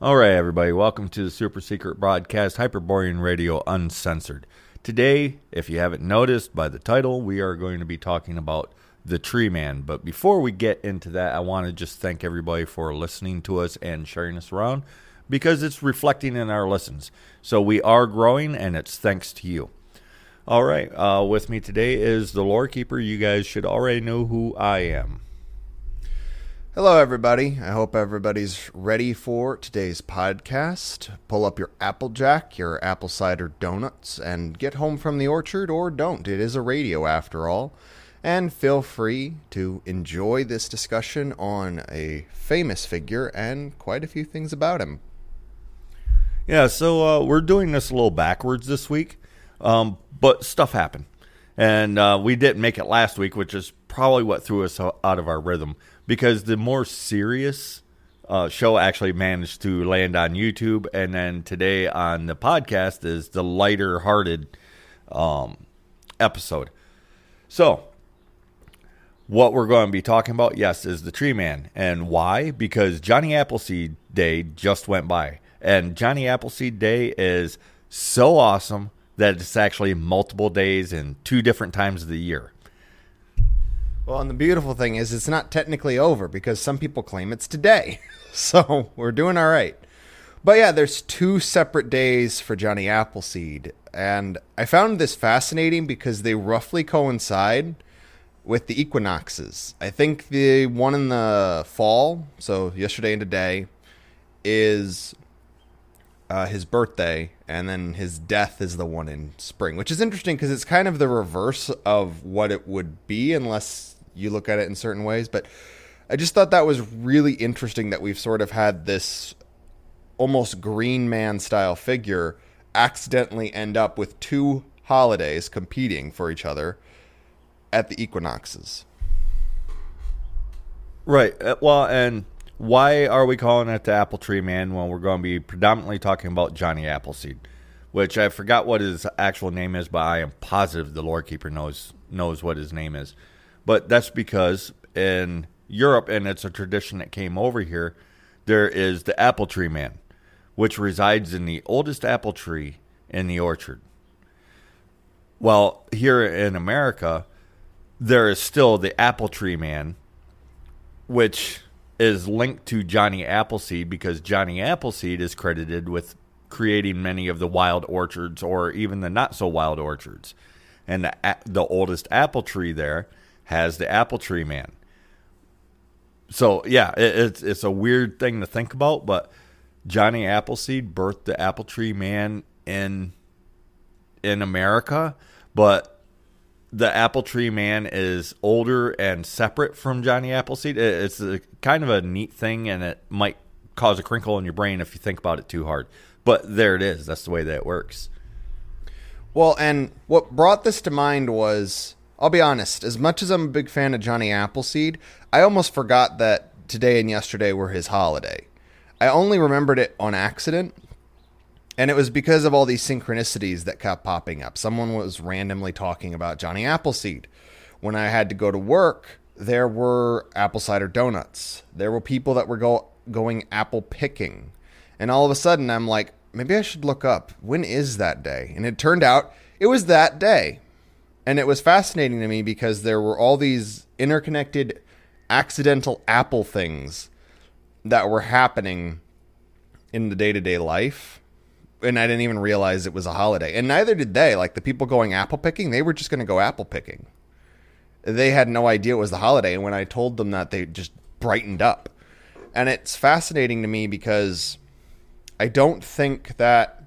All right, everybody, welcome to the super secret broadcast, Hyperborean Radio Uncensored. Today, if you haven't noticed by the title, we are going to be talking about the Tree Man. But before we get into that, I want to just thank everybody for listening to us and sharing us around because it's reflecting in our listens. So we are growing, and it's thanks to you. All right, uh, with me today is the Lore Keeper. You guys should already know who I am. Hello, everybody. I hope everybody's ready for today's podcast. Pull up your Applejack, your apple cider donuts, and get home from the orchard or don't. It is a radio after all. And feel free to enjoy this discussion on a famous figure and quite a few things about him. Yeah, so uh, we're doing this a little backwards this week, um, but stuff happened. And uh, we didn't make it last week, which is probably what threw us out of our rhythm because the more serious uh, show actually managed to land on YouTube, and then today on the podcast is the lighter-hearted um, episode. So, what we're going to be talking about, yes, is the Tree Man, and why? Because Johnny Appleseed Day just went by, and Johnny Appleseed Day is so awesome that it's actually multiple days and two different times of the year. Well, and the beautiful thing is, it's not technically over because some people claim it's today. so we're doing all right. But yeah, there's two separate days for Johnny Appleseed. And I found this fascinating because they roughly coincide with the equinoxes. I think the one in the fall, so yesterday and today, is uh, his birthday, and then his death is the one in spring, which is interesting because it's kind of the reverse of what it would be unless you look at it in certain ways. But I just thought that was really interesting that we've sort of had this almost Green Man style figure accidentally end up with two holidays competing for each other at the equinoxes. Right. Uh, well, and why are we calling it the Apple Tree Man when we're going to be predominantly talking about Johnny Appleseed, which I forgot what his actual name is, but I am positive the Lore Keeper knows knows what his name is. But that's because in Europe, and it's a tradition that came over here, there is the apple tree man, which resides in the oldest apple tree in the orchard. Well, here in America, there is still the apple tree man, which is linked to Johnny Appleseed because Johnny Appleseed is credited with creating many of the wild orchards or even the not so wild orchards. And the, the oldest apple tree there has the apple tree man. So yeah, it, it's it's a weird thing to think about, but Johnny Appleseed birthed the apple tree man in in America, but the apple tree man is older and separate from Johnny Appleseed. It's a, kind of a neat thing, and it might cause a crinkle in your brain if you think about it too hard. But there it is. That's the way that it works. Well, and what brought this to mind was I'll be honest, as much as I'm a big fan of Johnny Appleseed, I almost forgot that today and yesterday were his holiday. I only remembered it on accident, and it was because of all these synchronicities that kept popping up. Someone was randomly talking about Johnny Appleseed. When I had to go to work, there were apple cider donuts. There were people that were go- going apple picking. And all of a sudden, I'm like, maybe I should look up when is that day? And it turned out it was that day. And it was fascinating to me because there were all these interconnected accidental Apple things that were happening in the day to day life. And I didn't even realize it was a holiday. And neither did they. Like the people going apple picking, they were just going to go apple picking. They had no idea it was the holiday. And when I told them that, they just brightened up. And it's fascinating to me because I don't think that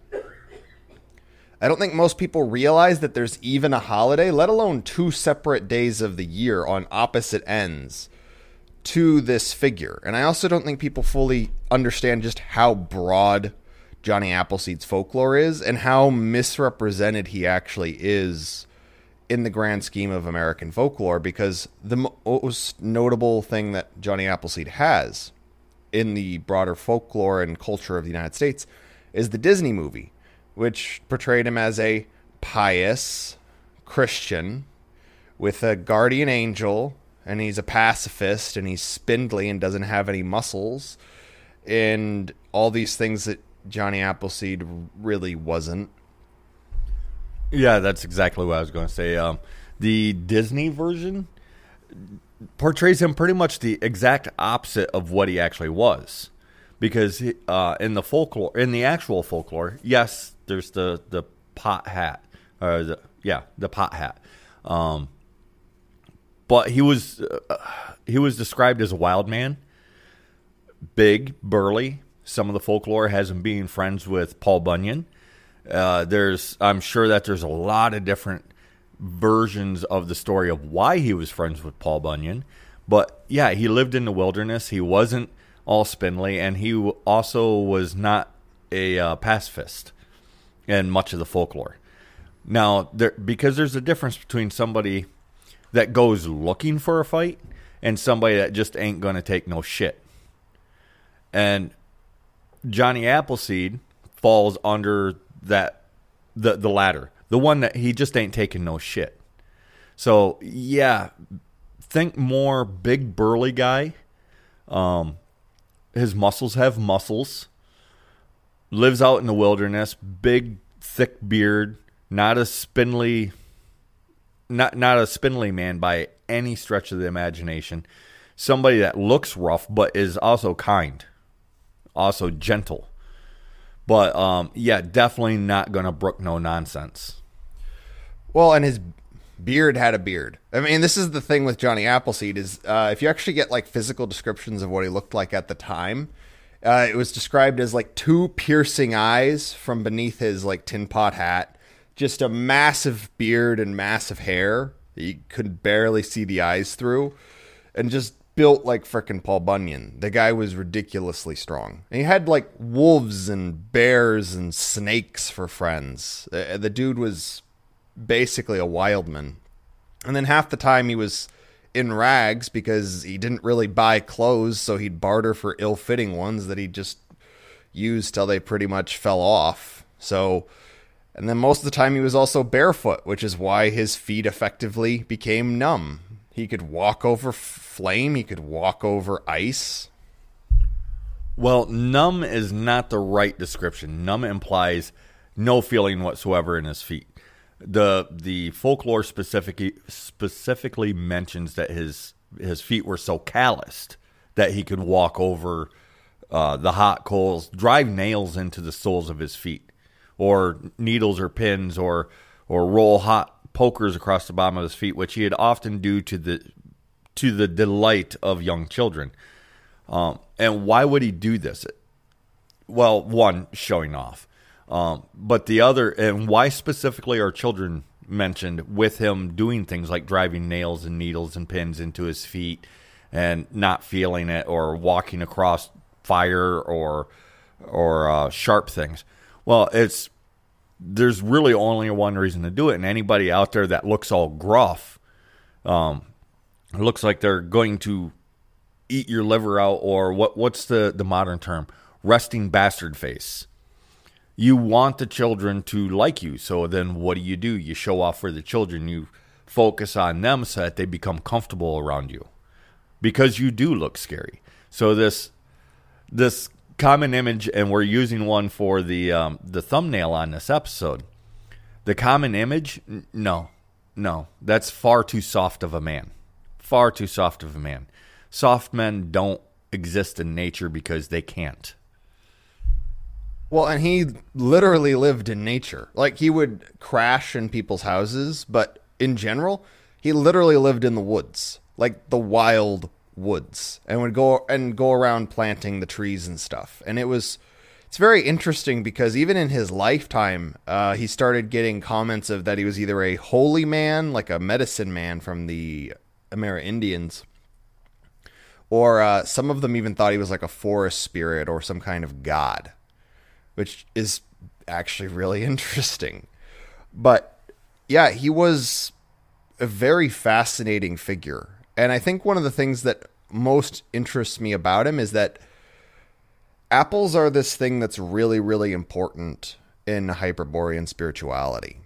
I don't think most people realize that there's even a holiday, let alone two separate days of the year on opposite ends to this figure. And I also don't think people fully understand just how broad Johnny Appleseed's folklore is and how misrepresented he actually is in the grand scheme of American folklore because the most notable thing that Johnny Appleseed has in the broader folklore and culture of the United States is the Disney movie which portrayed him as a pious Christian with a guardian angel, and he's a pacifist, and he's spindly and doesn't have any muscles. And all these things that Johnny Appleseed really wasn't. Yeah, that's exactly what I was going to say. Um, the Disney version portrays him pretty much the exact opposite of what he actually was, because uh, in the folklore, in the actual folklore, yes, there's the the pot hat, or the yeah, the pot hat. Um, but he was uh, he was described as a wild man, big, burly. Some of the folklore has him being friends with Paul Bunyan. Uh, there's I'm sure that there's a lot of different versions of the story of why he was friends with Paul Bunyan. But yeah, he lived in the wilderness. He wasn't all spindly, and he also was not a uh, pacifist in much of the folklore. Now, there, because there's a difference between somebody that goes looking for a fight and somebody that just ain't going to take no shit. And Johnny Appleseed falls under that the the latter, the one that he just ain't taking no shit. So yeah, think more big burly guy. Um, his muscles have muscles. Lives out in the wilderness, big thick beard, not a spindly not not a spindly man by any stretch of the imagination. Somebody that looks rough but is also kind, also gentle. But um, yeah, definitely not gonna brook no nonsense. Well, and his beard had a beard. I mean, this is the thing with Johnny Appleseed is uh, if you actually get like physical descriptions of what he looked like at the time, uh, it was described as like two piercing eyes from beneath his like tin pot hat just a massive beard and massive hair you could barely see the eyes through, and just built like frickin' Paul Bunyan. The guy was ridiculously strong. And he had like wolves and bears and snakes for friends. Uh, the dude was basically a wildman. And then half the time he was in rags because he didn't really buy clothes, so he'd barter for ill fitting ones that he just used till they pretty much fell off. So and then most of the time he was also barefoot, which is why his feet effectively became numb. He could walk over flame, he could walk over ice. Well, numb is not the right description. Numb implies no feeling whatsoever in his feet. The the folklore specifically specifically mentions that his his feet were so calloused that he could walk over uh, the hot coals, drive nails into the soles of his feet or needles or pins or or roll hot pokers across the bottom of his feet, which he would often do to the to the delight of young children. Um, and why would he do this? Well, one, showing off. Um, but the other, and why specifically are children mentioned with him doing things like driving nails and needles and pins into his feet and not feeling it or walking across fire or or uh, sharp things? Well, it's there's really only one reason to do it, and anybody out there that looks all gruff, um, looks like they're going to eat your liver out, or what? What's the the modern term? Resting bastard face. You want the children to like you, so then what do you do? You show off for the children. You focus on them so that they become comfortable around you, because you do look scary. So this this common image, and we're using one for the um, the thumbnail on this episode. The common image, no, no, that's far too soft of a man. Far too soft of a man. Soft men don't exist in nature because they can't. Well, and he literally lived in nature. Like he would crash in people's houses, but in general, he literally lived in the woods, like the wild woods and would go and go around planting the trees and stuff. And it was it's very interesting because even in his lifetime, uh, he started getting comments of that he was either a holy man, like a medicine man from the Amerindians, or uh, some of them even thought he was like a forest spirit or some kind of god, which is actually really interesting. But yeah, he was a very fascinating figure. And I think one of the things that most interests me about him is that apples are this thing that's really, really important in Hyperborean spirituality.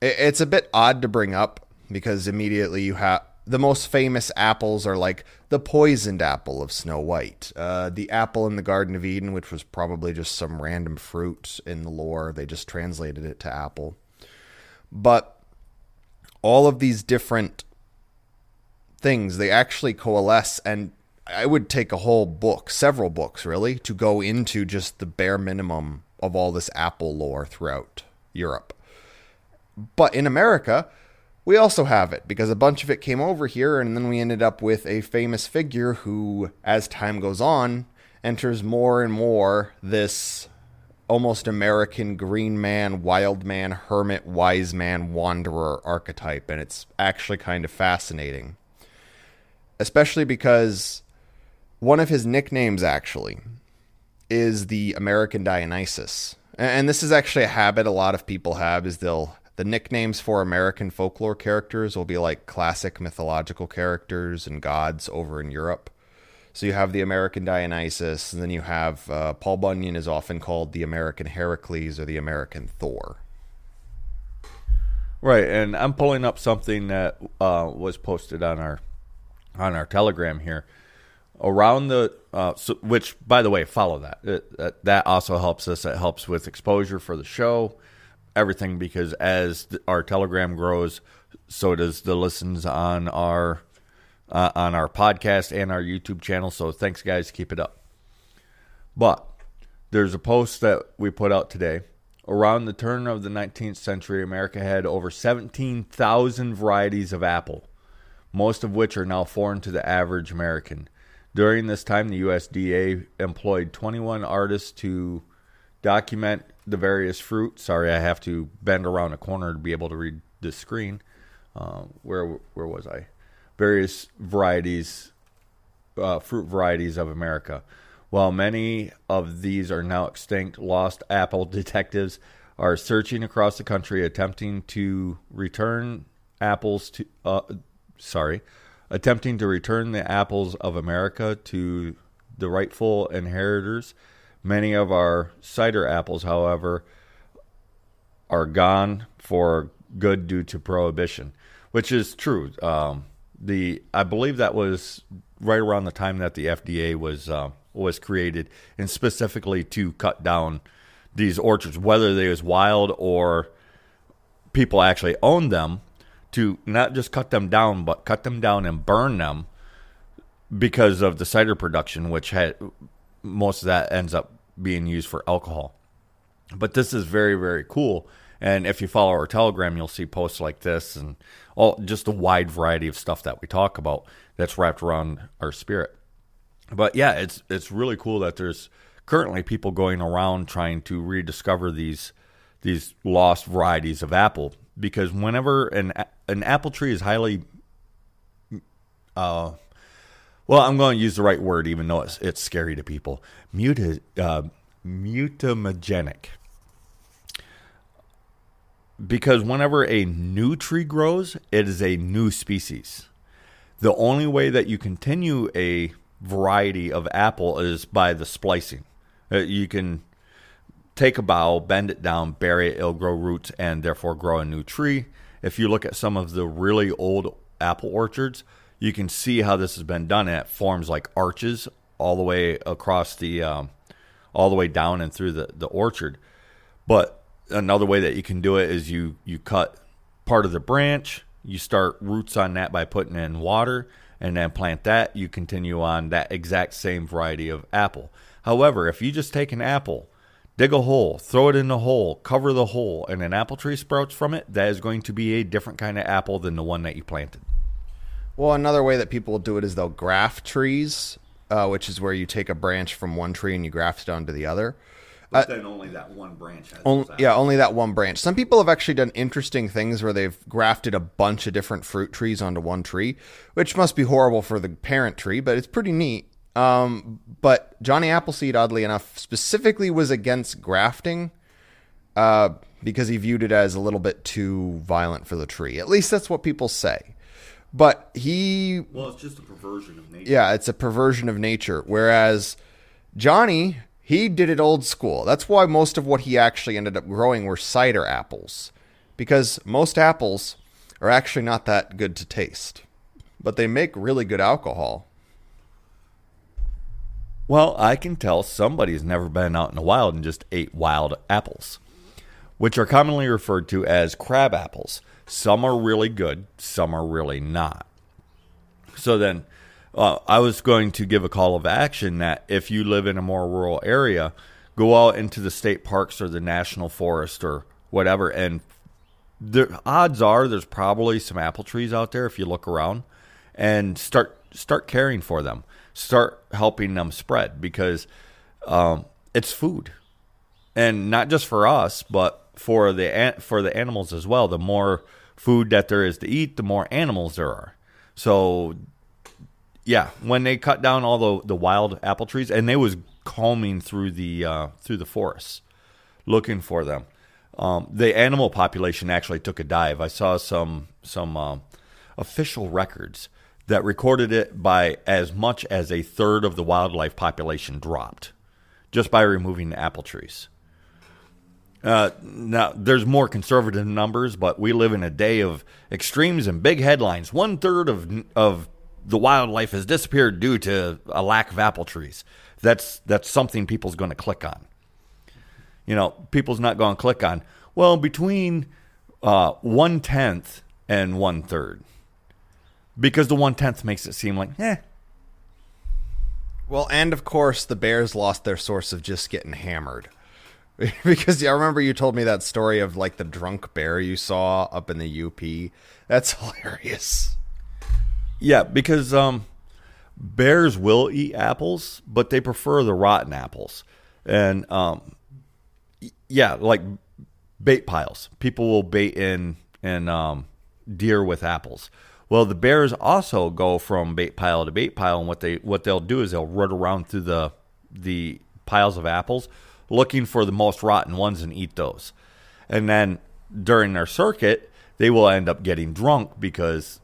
It's a bit odd to bring up because immediately you have the most famous apples are like the poisoned apple of Snow White, uh, the apple in the Garden of Eden, which was probably just some random fruit in the lore. They just translated it to apple. But all of these different things, they actually coalesce. And I would take a whole book, several books really, to go into just the bare minimum of all this apple lore throughout Europe. But in America, we also have it because a bunch of it came over here, and then we ended up with a famous figure who, as time goes on, enters more and more this almost American green man, wild man, hermit, wise man, wanderer archetype, and it's actually kind of fascinating. Especially because one of his nicknames, actually, is the American Dionysus. And this is actually a habit a lot of people have is they'll the nicknames for American folklore characters will be like classic mythological characters and gods over in Europe. So you have the American Dionysus, and then you have uh, Paul Bunyan is often called the American Heracles or the American Thor. Right, and I'm pulling up something that uh, was posted on our on our Telegram here around the uh, so, which by the way follow that. It, that also helps us. It helps with exposure for the show everything because as our Telegram grows, so does the listens on our uh, on our podcast and our YouTube channel. So thanks, guys. Keep it up. But there's a post that we put out today. Around the turn of the 19th century, America had over 17,000 varieties of apple, most of which are now foreign to the average American. During this time, the USDA employed 21 artists to document the various fruit. Sorry, I have to bend around a corner to be able to read the screen. Uh, where where was I? Various varieties, uh, fruit varieties of America. While many of these are now extinct, lost apple detectives are searching across the country, attempting to return apples to. Uh, sorry, attempting to return the apples of America to the rightful inheritors Many of our cider apples, however, are gone for good due to prohibition, which is true. Um, the I believe that was right around the time that the FDA was uh, was created, and specifically to cut down these orchards, whether they was wild or people actually owned them, to not just cut them down, but cut them down and burn them because of the cider production, which had most of that ends up being used for alcohol. But this is very, very cool. And if you follow our Telegram, you'll see posts like this and all just a wide variety of stuff that we talk about that's wrapped around our spirit. But yeah, it's it's really cool that there's currently people going around trying to rediscover these these lost varieties of apple because whenever an an apple tree is highly uh, well, I'm going to use the right word, even though it's, it's scary to people. Muta, uh, mutamogenic. Because whenever a new tree grows, it is a new species. The only way that you continue a variety of apple is by the splicing. Uh, you can take a bough, bend it down, bury it, it'll grow roots, and therefore grow a new tree. If you look at some of the really old apple orchards, you can see how this has been done. It forms like arches all the way across the, um, all the way down and through the, the orchard. But another way that you can do it is you you cut part of the branch, you start roots on that by putting in water, and then plant that. You continue on that exact same variety of apple. However, if you just take an apple, dig a hole, throw it in the hole, cover the hole, and an apple tree sprouts from it, that is going to be a different kind of apple than the one that you planted. Well, another way that people will do it is they'll graft trees, uh, which is where you take a branch from one tree and you graft it onto the other. But uh, then only that one branch has only, Yeah, only that one branch. Some people have actually done interesting things where they've grafted a bunch of different fruit trees onto one tree, which must be horrible for the parent tree, but it's pretty neat. Um, but Johnny Appleseed, oddly enough, specifically was against grafting uh, because he viewed it as a little bit too violent for the tree. At least that's what people say. But he. Well, it's just a perversion of nature. Yeah, it's a perversion of nature. Whereas Johnny, he did it old school. That's why most of what he actually ended up growing were cider apples. Because most apples are actually not that good to taste. but they make really good alcohol. Well, I can tell somebody's never been out in the wild and just ate wild apples, which are commonly referred to as crab apples. Some are really good, some are really not. So then, uh, I was going to give a call of action that if you live in a more rural area, go out into the state parks or the national forest or whatever, and the odds are there's probably some apple trees out there if you look around, and start start caring for them, start helping them spread because um, it's food, and not just for us, but for the for the animals as well. The more food that there is to eat, the more animals there are. So yeah, when they cut down all the the wild apple trees, and they was combing through the uh, through the forests looking for them. Um, the animal population actually took a dive. I saw some some um, official records that recorded it by as much as a third of the wildlife population dropped just by removing the apple trees. Uh, now, there's more conservative numbers, but we live in a day of extremes and big headlines. One third of of the wildlife has disappeared due to a lack of apple trees. That's that's something people's going to click on. You know, people's not going to click on. Well, between uh, one tenth and one third, because the one tenth makes it seem like, eh. Well, and of course, the Bears lost their source of just getting hammered. because yeah, I remember you told me that story of like the drunk bear you saw up in the UP. That's hilarious. Yeah, because um, bears will eat apples, but they prefer the rotten apples. And um, yeah, like bait piles. People will bait in and um, deer with apples. Well, the bears also go from bait pile to bait pile, and what they what they'll do is they'll run around through the the piles of apples, looking for the most rotten ones and eat those. And then during their circuit, they will end up getting drunk because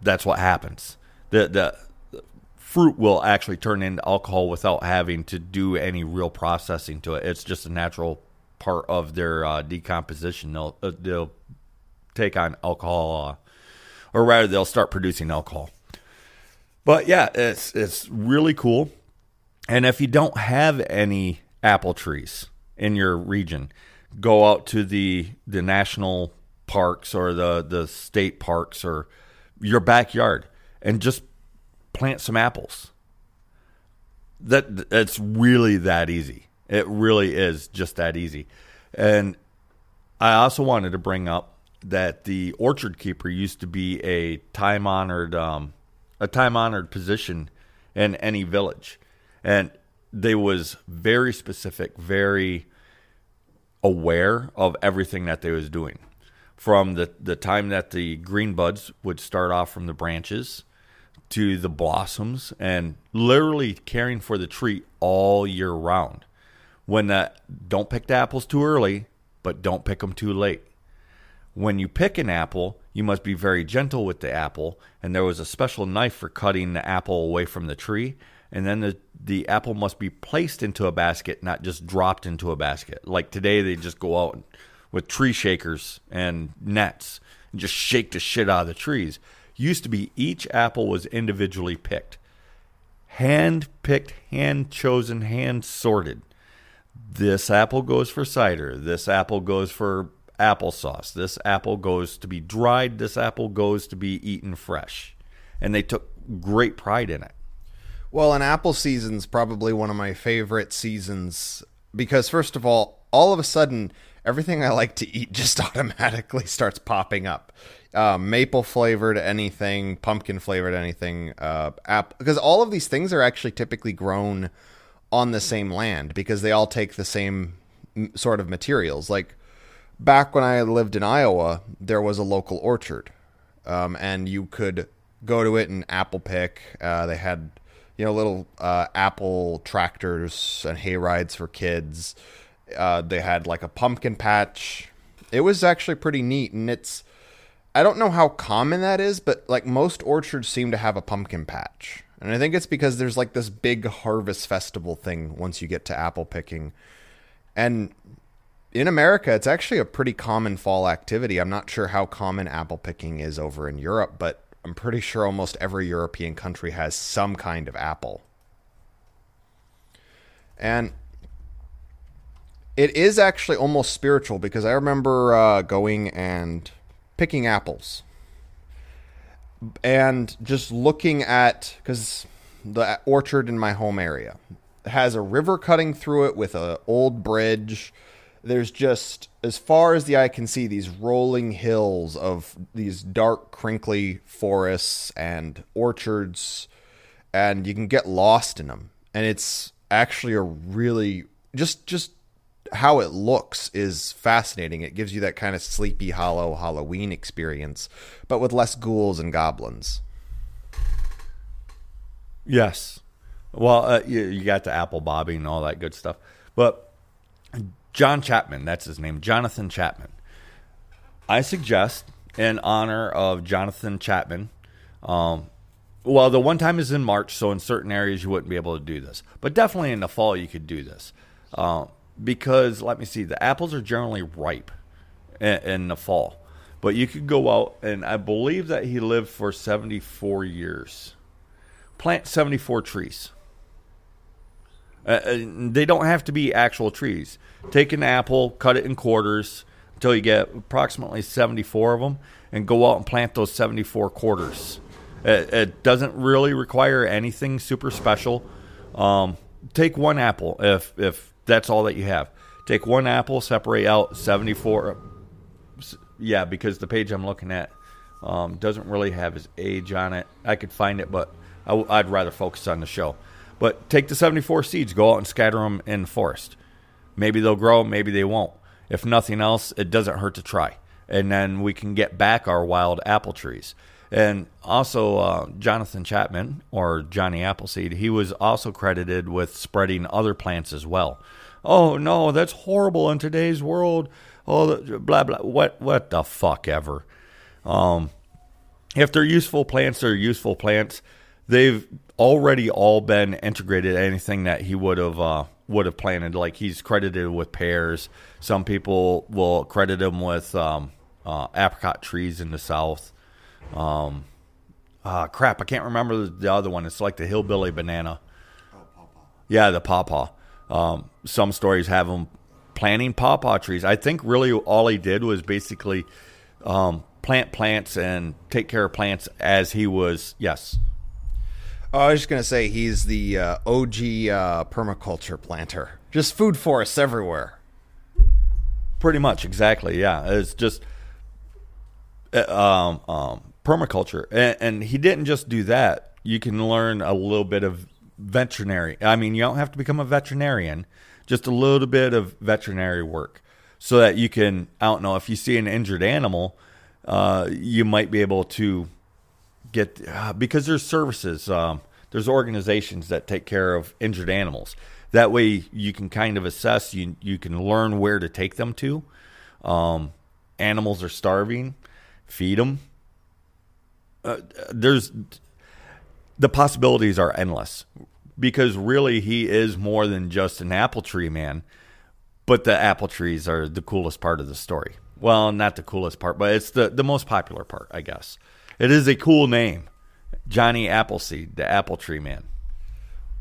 that's what happens. The the fruit will actually turn into alcohol without having to do any real processing to it. It's just a natural part of their uh, decomposition. They'll uh, they'll take on alcohol, uh, or rather, they'll start producing alcohol. But yeah, it's it's really cool. And if you don't have any apple trees in your region, go out to the the national parks or the the state parks or your backyard and just plant some apples. That it's really that easy. It really is just that easy. And I also wanted to bring up that the orchard keeper used to be a time honored um, a time honored position in any village, and they was very specific, very aware of everything that they was doing from the, the time that the green buds would start off from the branches to the blossoms and literally caring for the tree all year round. When that don't pick the apples too early, but don't pick them too late. When you pick an apple, you must be very gentle with the apple, and there was a special knife for cutting the apple away from the tree, and then the the apple must be placed into a basket, not just dropped into a basket. Like today they just go out with tree shakers and nets and just shake the shit out of the trees. Used to be each apple was individually picked, hand picked, hand chosen, hand sorted. This apple goes for cider. This apple goes for applesauce. This apple goes to be dried. This apple goes to be eaten fresh. And they took great pride in it. Well, an apple season's probably one of my favorite seasons because, first of all, all of a sudden, everything I like to eat just automatically starts popping up. Uh, maple flavored anything, pumpkin flavored anything, uh, app because all of these things are actually typically grown on the same land because they all take the same sort of materials. Like back when I lived in Iowa, there was a local orchard, um, and you could go to it and apple pick. Uh, they had you know little uh, apple tractors and hay rides for kids. Uh, they had like a pumpkin patch. It was actually pretty neat, and it's I don't know how common that is, but like most orchards seem to have a pumpkin patch. And I think it's because there's like this big harvest festival thing once you get to apple picking. And in America, it's actually a pretty common fall activity. I'm not sure how common apple picking is over in Europe, but I'm pretty sure almost every European country has some kind of apple. And it is actually almost spiritual because I remember uh, going and picking apples and just looking at because the orchard in my home area has a river cutting through it with an old bridge there's just as far as the eye can see these rolling hills of these dark crinkly forests and orchards and you can get lost in them and it's actually a really just just how it looks is fascinating it gives you that kind of sleepy hollow halloween experience but with less ghouls and goblins Yes. Well, uh, you, you got the apple bobbing and all that good stuff. But John Chapman, that's his name, Jonathan Chapman. I suggest, in honor of Jonathan Chapman, um, well, the one time is in March, so in certain areas you wouldn't be able to do this. But definitely in the fall you could do this. Uh, because, let me see, the apples are generally ripe in, in the fall. But you could go out, and I believe that he lived for 74 years plant 74 trees. Uh, uh, they don't have to be actual trees. Take an apple, cut it in quarters until you get approximately 74 of them, and go out and plant those 74 quarters. It, it doesn't really require anything super special. Um, take one apple if if that's all that you have. Take one apple, separate out 74. Yeah, because the page I'm looking at um, doesn't really have his age on it. I could find it, but I, would rather focus on the show. But take the 74 seeds, go out and scatter them in the forest. Maybe they'll grow, maybe they won't. If nothing else, it doesn't hurt to try. And then we can get back our wild apple trees. And also, uh, Jonathan Chapman, or Johnny Appleseed, he was also credited with spreading other plants as well. Oh, no, that's horrible in today's world. Oh, blah, blah. What, what the fuck ever. Um, if they're useful plants, they're useful plants they've already all been integrated. Anything that he would have uh, would have planted, like he's credited with pears. Some people will credit him with um, uh, apricot trees in the south. Um, uh, crap, I can't remember the other one. It's like the hillbilly banana. Yeah, the pawpaw. Um, some stories have him planting pawpaw trees. I think really all he did was basically um, plant plants and take care of plants as he was. Yes, Oh, I was just gonna say he's the uh, OG uh, permaculture planter. Just food forests everywhere. Pretty much, exactly. Yeah, it's just uh, um, um, permaculture, and, and he didn't just do that. You can learn a little bit of veterinary. I mean, you don't have to become a veterinarian. Just a little bit of veterinary work, so that you can. I don't know if you see an injured animal, uh, you might be able to get uh, because there's services, um, there's organizations that take care of injured animals. That way, you can kind of assess. You you can learn where to take them to. Um, animals are starving, feed them. Uh, there's the possibilities are endless because really he is more than just an apple tree man but the apple trees are the coolest part of the story well not the coolest part but it's the, the most popular part i guess it is a cool name. Johnny Appleseed, the apple tree man.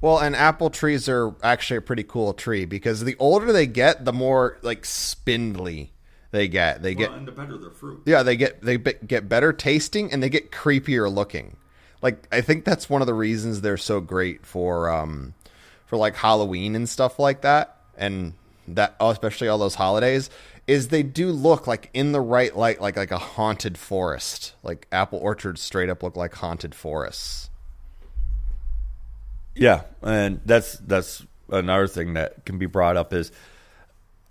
Well, and apple trees are actually a pretty cool tree because the older they get, the more like spindly they get. They well, get and the better their fruit. Yeah, they get they be, get better tasting and they get creepier looking. Like I think that's one of the reasons they're so great for um for like Halloween and stuff like that and that especially all those holidays is they do look like in the right light like like a haunted forest. Like apple orchards straight up look like haunted forests. Yeah, and that's that's another thing that can be brought up is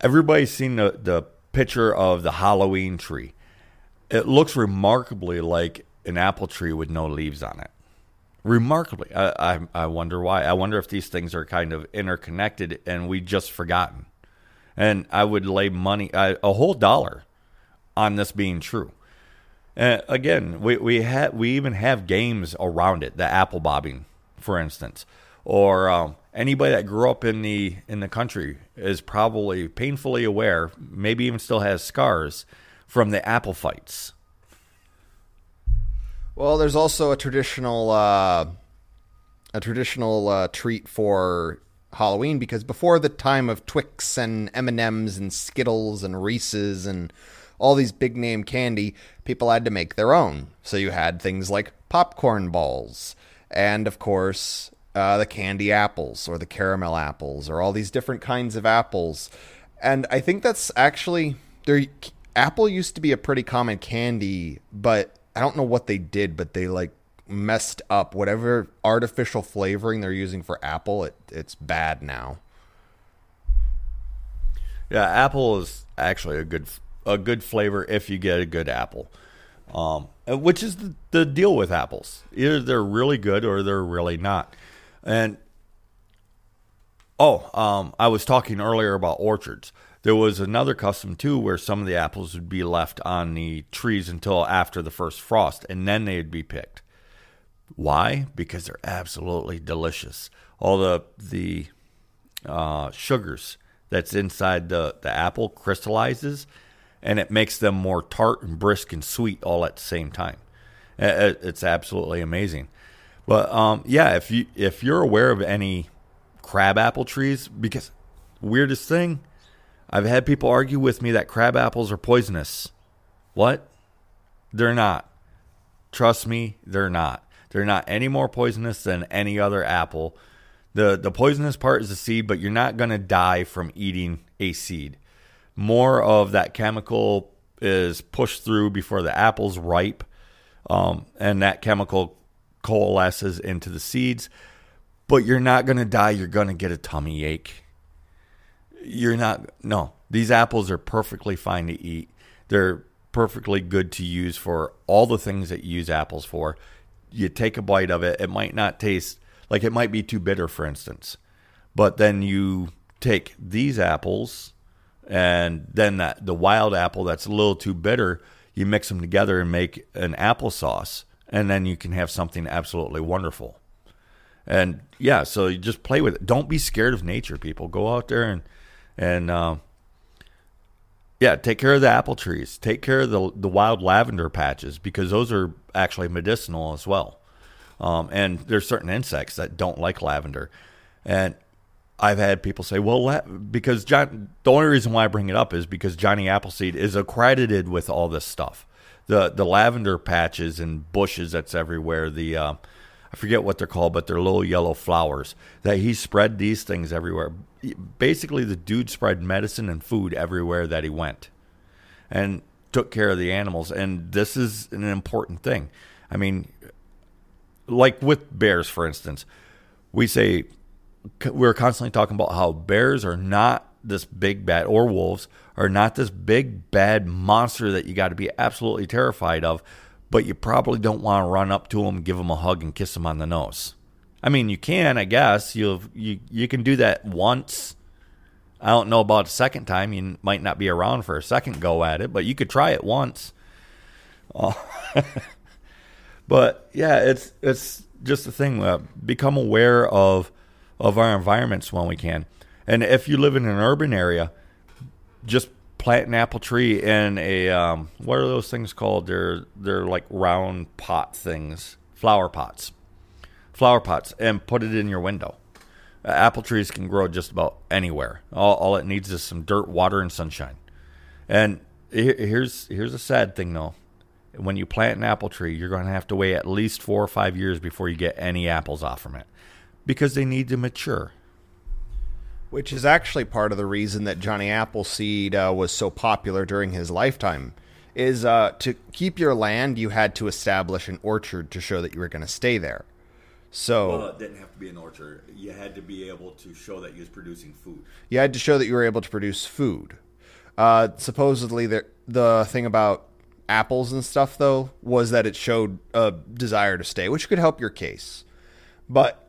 everybody's seen the the picture of the Halloween tree. It looks remarkably like an apple tree with no leaves on it. Remarkably, I, I, I wonder why. I wonder if these things are kind of interconnected and we just forgotten and I would lay money, a whole dollar, on this being true. And again, we we have we even have games around it, the apple bobbing, for instance, or um, anybody that grew up in the in the country is probably painfully aware, maybe even still has scars from the apple fights. Well, there's also a traditional uh, a traditional uh, treat for Halloween because before the time of Twix and M and M's and Skittles and Reese's and all these big name candy, people had to make their own. So you had things like popcorn balls and, of course, uh, the candy apples or the caramel apples or all these different kinds of apples. And I think that's actually there. Apple used to be a pretty common candy, but I don't know what they did, but they like messed up whatever artificial flavoring they're using for apple. It it's bad now. Yeah, apple is actually a good a good flavor if you get a good apple. Um, which is the, the deal with apples. Either they're really good or they're really not. And oh, um, I was talking earlier about orchards. There was another custom too where some of the apples would be left on the trees until after the first frost, and then they'd be picked. Why? Because they're absolutely delicious. All the the uh, sugars that's inside the, the apple crystallizes and it makes them more tart and brisk and sweet all at the same time. It's absolutely amazing. But um, yeah, if you if you're aware of any crab apple trees, because weirdest thing, I've had people argue with me that crab apples are poisonous. What? They're not. Trust me, they're not. They're not any more poisonous than any other apple. The the poisonous part is the seed, but you're not going to die from eating a seed. More of that chemical is pushed through before the apple's ripe, um, and that chemical coalesces into the seeds. But you're not going to die. You're going to get a tummy ache. You're not. No, these apples are perfectly fine to eat. They're perfectly good to use for all the things that you use apples for. You take a bite of it, it might not taste like it might be too bitter, for instance. But then you take these apples and then that the wild apple that's a little too bitter, you mix them together and make an applesauce, and then you can have something absolutely wonderful. And yeah, so you just play with it. Don't be scared of nature, people. Go out there and and uh, yeah, take care of the apple trees. Take care of the the wild lavender patches because those are actually medicinal as well. Um, and there's certain insects that don't like lavender, and I've had people say, well, because John, the only reason why I bring it up is because Johnny Appleseed is accredited with all this stuff. The the lavender patches and bushes that's everywhere. The uh, I forget what they're called, but they're little yellow flowers. That he spread these things everywhere. Basically, the dude spread medicine and food everywhere that he went, and took care of the animals. And this is an important thing. I mean, like with bears, for instance, we say we're constantly talking about how bears are not this big bad or wolves are not this big bad monster that you got to be absolutely terrified of, but you probably don't want to run up to them, give them a hug, and kiss them on the nose. I mean, you can, I guess. You'll, you you can do that once. I don't know about a second time. You might not be around for a second go at it, but you could try it once. Oh. but yeah, it's it's just a thing. Uh, become aware of of our environments when we can. And if you live in an urban area, just plant an apple tree in a um, what are those things called? They're they're like round pot things, flower pots, flower pots, and put it in your window. Uh, apple trees can grow just about anywhere. All, all it needs is some dirt, water, and sunshine. And here's here's a sad thing though. When you plant an apple tree, you're going to have to wait at least four or five years before you get any apples off from it because they need to mature. Which is actually part of the reason that Johnny Appleseed uh, was so popular during his lifetime. Is uh, to keep your land, you had to establish an orchard to show that you were going to stay there. So well, it didn't have to be an orchard. You had to be able to show that you was producing food. You had to show that you were able to produce food. Uh, supposedly, the the thing about apples and stuff though was that it showed a desire to stay, which could help your case. But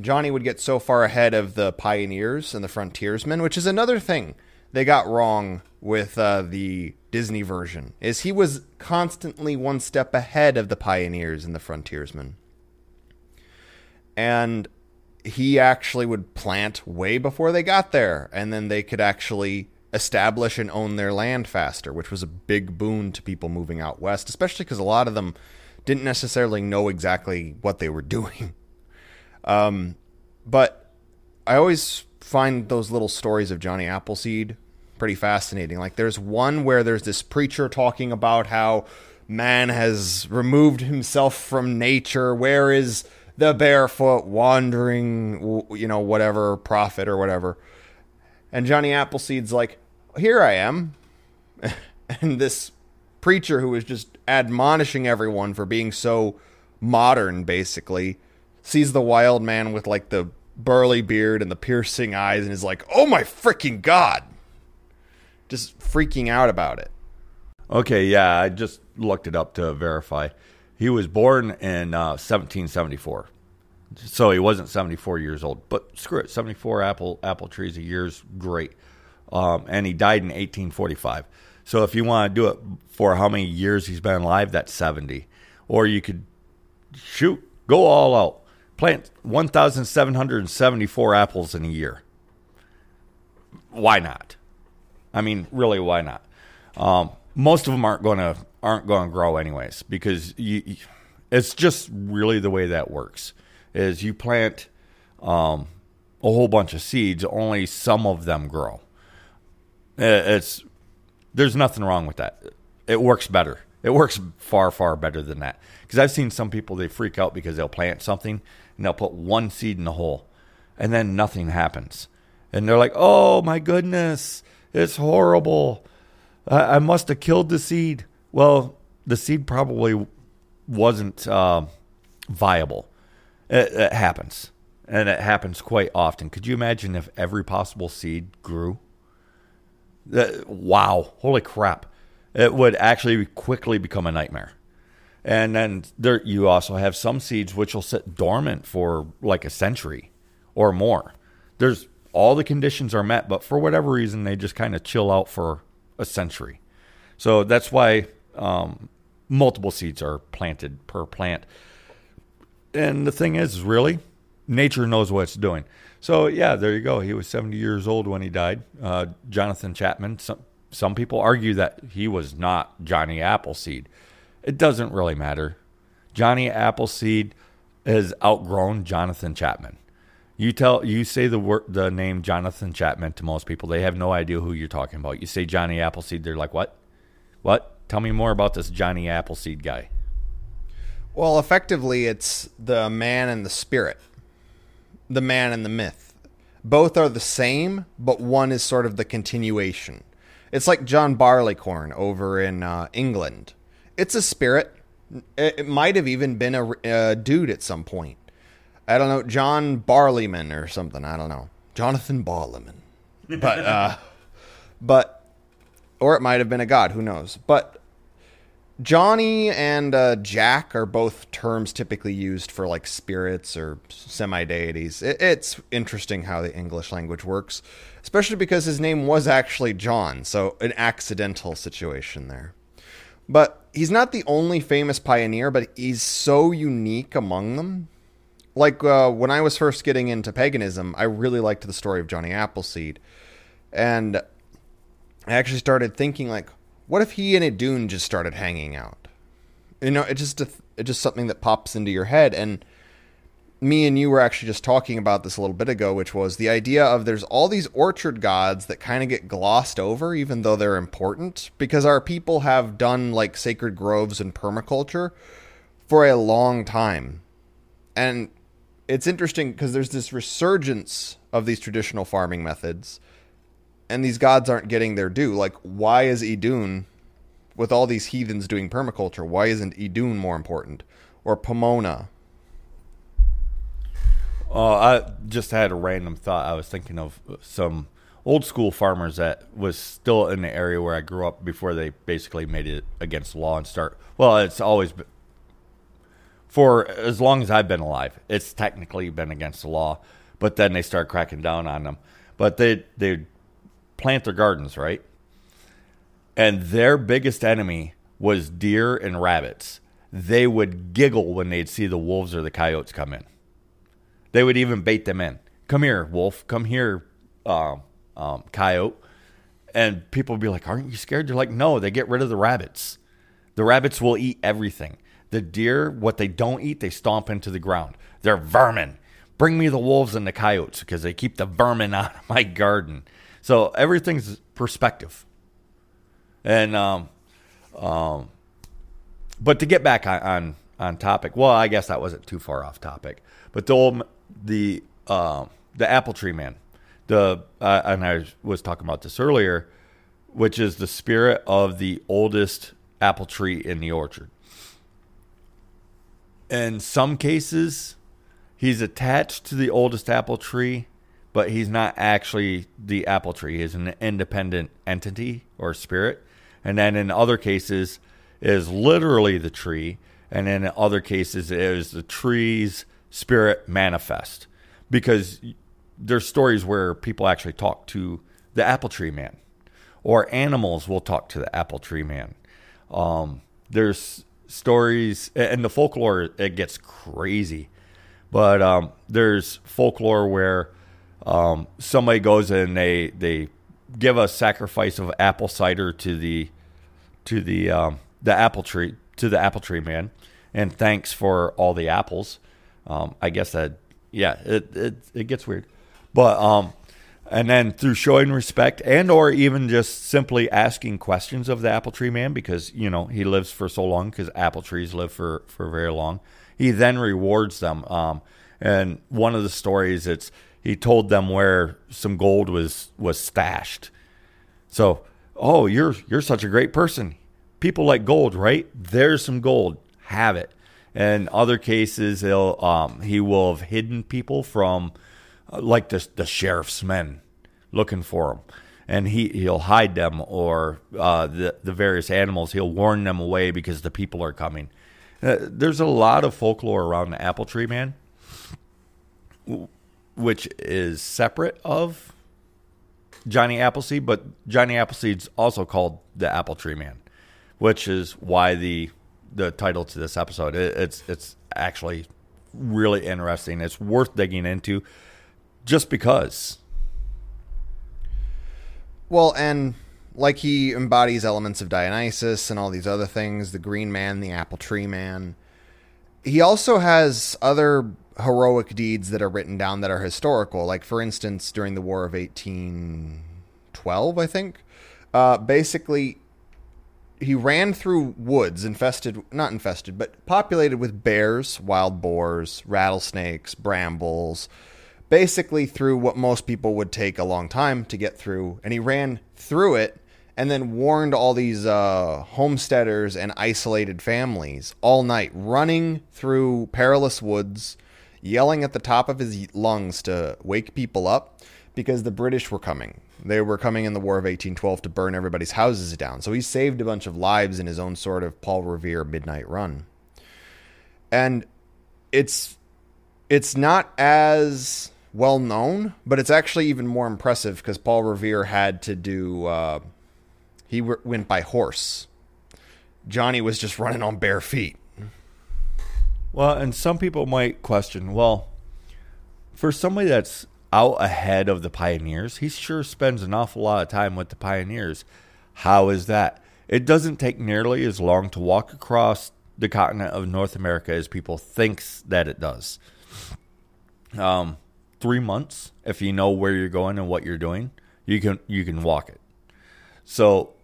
Johnny would get so far ahead of the pioneers and the frontiersmen, which is another thing they got wrong with uh, the Disney version. Is he was constantly one step ahead of the pioneers and the frontiersmen, and he actually would plant way before they got there, and then they could actually establish and own their land faster, which was a big boon to people moving out west, especially because a lot of them didn't necessarily know exactly what they were doing. Um, but I always find those little stories of Johnny Appleseed pretty fascinating. Like there's one where there's this preacher talking about how man has removed himself from nature. Where is the barefoot wandering, you know, whatever prophet or whatever? And Johnny Appleseed's like, here I am. and this preacher who is just admonishing everyone for being so modern, basically, sees the wild man with like the burly beard and the piercing eyes and is like, oh my freaking God. Just freaking out about it. Okay, yeah, I just looked it up to verify. He was born in uh, 1774, so he wasn't 74 years old. But screw it, 74 apple apple trees a year is great. Um, and he died in 1845. So if you want to do it for how many years he's been alive, that's 70. Or you could shoot, go all out, plant 1,774 apples in a year. Why not? I mean, really, why not? Um, most of them aren't going to aren't going to grow anyways because you, it's just really the way that works. Is you plant um, a whole bunch of seeds, only some of them grow. It's there's nothing wrong with that. It works better. It works far far better than that. Because I've seen some people they freak out because they'll plant something and they'll put one seed in the hole, and then nothing happens, and they're like, "Oh my goodness, it's horrible. I, I must have killed the seed." Well, the seed probably wasn't uh, viable. It, it happens, and it happens quite often. Could you imagine if every possible seed grew? wow, holy crap. It would actually quickly become a nightmare. And then there you also have some seeds which will sit dormant for like a century or more. There's all the conditions are met, but for whatever reason they just kind of chill out for a century. So that's why um, multiple seeds are planted per plant. And the thing is, really, nature knows what it's doing. So yeah, there you go. He was 70 years old when he died. Uh, Jonathan Chapman. Some some people argue that he was not Johnny Appleseed. It doesn't really matter. Johnny Appleseed has outgrown Jonathan Chapman. You tell you say the word the name Jonathan Chapman to most people, they have no idea who you're talking about. You say Johnny Appleseed, they're like, "What? What? Tell me more about this Johnny Appleseed guy." Well, effectively, it's the man and the spirit the man and the myth. Both are the same, but one is sort of the continuation. It's like John Barleycorn over in uh, England. It's a spirit. It, might have even been a, a dude at some point. I don't know, John Barleyman or something. I don't know, Jonathan Barleyman. But uh, but or it might have been a god. Who knows? But Johnny and uh, Jack are both terms typically used for like spirits or semi deities. It, it's interesting how the English language works, especially because his name was actually John, so an accidental situation there. But he's not the only famous pioneer, but he's so unique among them. Like uh, when I was first getting into paganism, I really liked the story of Johnny Appleseed. And I actually started thinking, like, what if he and Idun just started hanging out? You know, it's just a, it's just something that pops into your head. And me and you were actually just talking about this a little bit ago, which was the idea of there's all these orchard gods that kind of get glossed over, even though they're important, because our people have done like sacred groves and permaculture for a long time. And it's interesting because there's this resurgence of these traditional farming methods and these gods aren't getting their due. Like, why is Idun, with all these heathens doing permaculture, why isn't Idun more important? Or Pomona? Uh, I just had a random thought. I was thinking of some old school farmers that was still in the area where I grew up before they basically made it against the law and start. Well, it's always been, for as long as I've been alive, it's technically been against the law, but then they start cracking down on them. But they they plant their gardens, right? And their biggest enemy was deer and rabbits. They would giggle when they'd see the wolves or the coyotes come in. They would even bait them in. Come here, wolf. Come here, um, um, coyote. And people would be like, Aren't you scared? They're like, No, they get rid of the rabbits. The rabbits will eat everything. The deer, what they don't eat, they stomp into the ground. They're vermin. Bring me the wolves and the coyotes because they keep the vermin out of my garden. So everything's perspective. And um, um, but to get back on, on on topic, well, I guess that wasn't too far off topic. But the old the uh, the apple tree man, the uh, and I was talking about this earlier, which is the spirit of the oldest apple tree in the orchard. In some cases, he's attached to the oldest apple tree, but he's not actually the apple tree. He's an independent entity or spirit. And then in other cases, is literally the tree, and in other cases, is the tree's spirit manifest. Because there's stories where people actually talk to the apple tree man, or animals will talk to the apple tree man. Um, there's stories, and the folklore it gets crazy, but um, there's folklore where um, somebody goes and they they give a sacrifice of apple cider to the to the um, the apple tree to the apple tree man, and thanks for all the apples. Um, I guess that yeah, it, it it gets weird, but um, and then through showing respect and or even just simply asking questions of the apple tree man because you know he lives for so long because apple trees live for for very long. He then rewards them. Um, and one of the stories it's he told them where some gold was was stashed. So, oh, you're you're such a great person people like gold, right? There's some gold. Have it. And other cases, he'll um, he will have hidden people from, uh, like the the sheriff's men, looking for them, and he he'll hide them or uh, the the various animals. He'll warn them away because the people are coming. Uh, there's a lot of folklore around the apple tree man, which is separate of Johnny Appleseed, but Johnny Appleseed's also called the apple tree man which is why the the title to this episode it, it's it's actually really interesting. It's worth digging into just because. Well, and like he embodies elements of Dionysus and all these other things, the Green Man, the Apple Tree Man. He also has other heroic deeds that are written down that are historical. Like, for instance, during the War of 1812, I think, uh, basically he ran through woods infested not infested but populated with bears wild boars rattlesnakes brambles basically through what most people would take a long time to get through. And he ran through it and then warned all these uh, homesteaders and isolated families all night running through perilous woods yelling at the top of his lungs to wake people up because the british were coming they were coming in the War of 1812 to burn everybody's houses down. So he saved a bunch of lives in his own sort of Paul Revere midnight run. And it's it's not as well known, but it's actually even more impressive because Paul Revere had to do uh, he w- went by horse. Johnny was just running on bare feet. Well, and some people might question, well, for somebody that's out ahead of the pioneers. He sure spends an awful lot of time with the pioneers. How is that? It doesn't take nearly as long to walk across the continent of North America as people thinks that it does. Um, three months, if you know where you're going and what you're doing, you can you can walk it. So,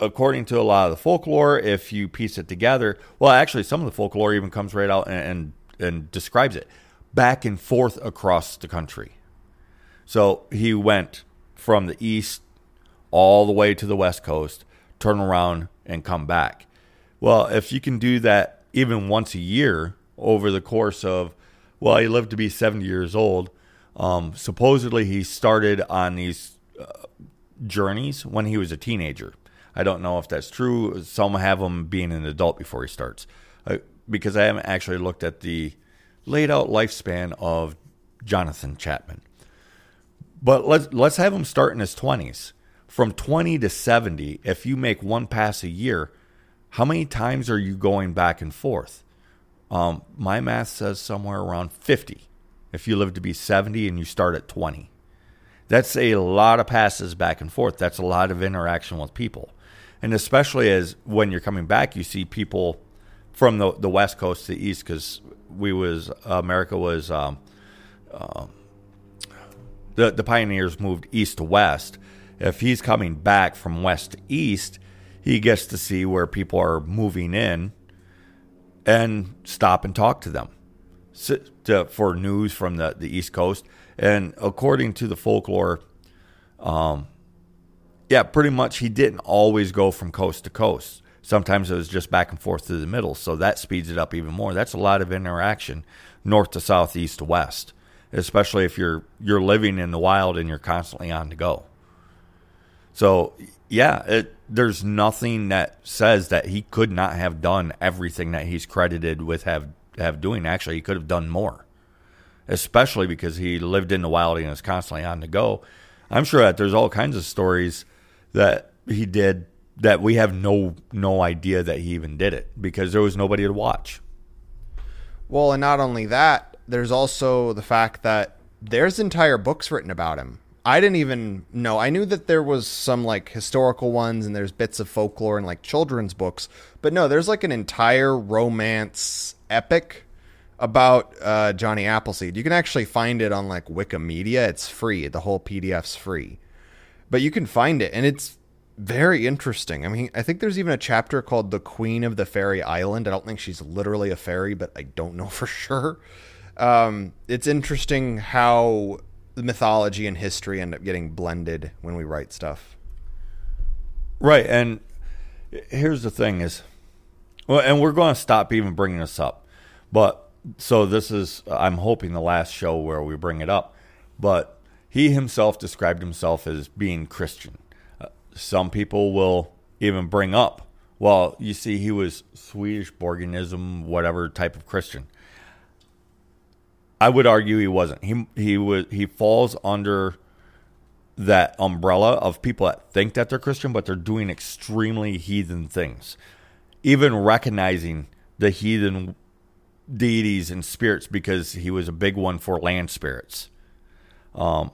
according to a lot of the folklore, if you piece it together, well, actually, some of the folklore even comes right out and and, and describes it back and forth across the country. So he went from the east all the way to the west coast, turn around and come back. Well, if you can do that even once a year over the course of, well, he lived to be 70 years old. Um, supposedly, he started on these uh, journeys when he was a teenager. I don't know if that's true. Some have him being an adult before he starts, uh, because I haven't actually looked at the laid out lifespan of Jonathan Chapman. But let's let's have him start in his twenties. From twenty to seventy, if you make one pass a year, how many times are you going back and forth? Um, my math says somewhere around fifty. If you live to be seventy and you start at twenty, that's a lot of passes back and forth. That's a lot of interaction with people, and especially as when you're coming back, you see people from the the west coast to the east because we was America was um, uh, the the pioneers moved east to west. If he's coming back from west to east, he gets to see where people are moving in and stop and talk to them to, for news from the, the East Coast. And according to the folklore, um, yeah, pretty much he didn't always go from coast to coast. Sometimes it was just back and forth through the middle, so that speeds it up even more. That's a lot of interaction, north to south, east to west, especially if you're you're living in the wild and you're constantly on the go. So yeah, it, there's nothing that says that he could not have done everything that he's credited with have have doing. Actually, he could have done more, especially because he lived in the wild and was constantly on the go. I'm sure that there's all kinds of stories that he did that we have no no idea that he even did it because there was nobody to watch. Well, and not only that, there's also the fact that there's entire books written about him. I didn't even know. I knew that there was some like historical ones and there's bits of folklore and like children's books, but no, there's like an entire romance epic about uh, Johnny Appleseed. You can actually find it on like Wikimedia. It's free. The whole PDF's free, but you can find it, and it's very interesting. I mean, I think there's even a chapter called "The Queen of the Fairy Island." I don't think she's literally a fairy, but I don't know for sure. Um, it's interesting how the mythology and history end up getting blended when we write stuff. Right, and here's the thing: is well, and we're going to stop even bringing this up, but so this is I'm hoping the last show where we bring it up, but he himself described himself as being Christian. Uh, some people will even bring up, well, you see, he was Swedenborgianism, whatever type of Christian. I would argue he wasn't. He he was he falls under that umbrella of people that think that they're Christian, but they're doing extremely heathen things. Even recognizing the heathen deities and spirits because he was a big one for land spirits. Um,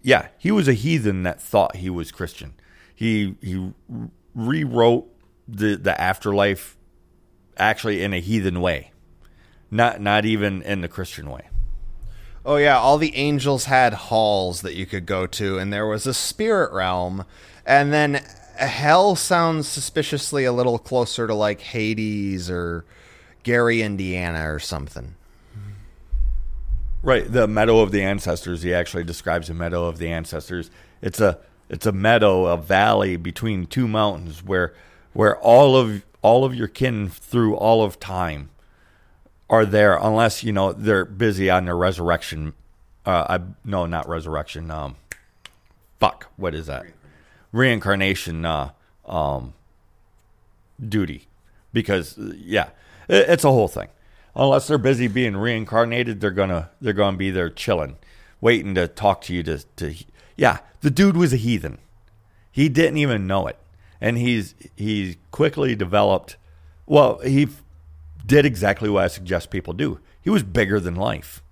yeah, he was a heathen that thought he was Christian. He he rewrote the the afterlife actually in a heathen way, not not even in the Christian way. Oh yeah, all the angels had halls that you could go to, and there was a spirit realm, and then hell sounds suspiciously a little closer to like Hades or Gary, Indiana, or something. Right, the meadow of the ancestors. He actually describes a meadow of the ancestors. It's a it's a meadow, a valley between two mountains where where all of all of your kin through all of time are there unless you know they're busy on their resurrection. Uh, I no, not resurrection. Um, fuck, what is that? Reincarnation uh, um, duty, because yeah, it, it's a whole thing. Unless they're busy being reincarnated, they're gonna they're gonna be there chilling, waiting to talk to you. To to yeah, the dude was a heathen. He didn't even know it, and he's he quickly developed. Well, he did exactly what I suggest people do. He was bigger than life.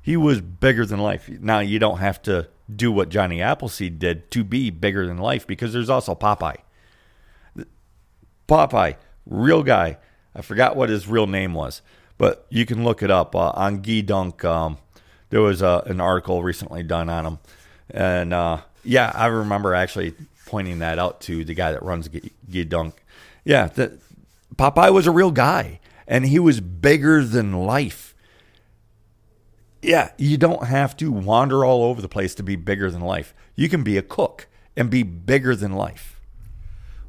He was bigger than life. Now, you don't have to do what Johnny Appleseed did to be bigger than life because there's also Popeye. Popeye, real guy. I forgot what his real name was, but you can look it up uh, on Guy Dunk. Um, there was uh, an article recently done on him, and uh, yeah, I remember actually pointing that out to the guy that runs Guy Dunk. Yeah, Popeye was a real guy and he was bigger than life. Yeah, you don't have to wander all over the place to be bigger than life. You can be a cook and be bigger than life.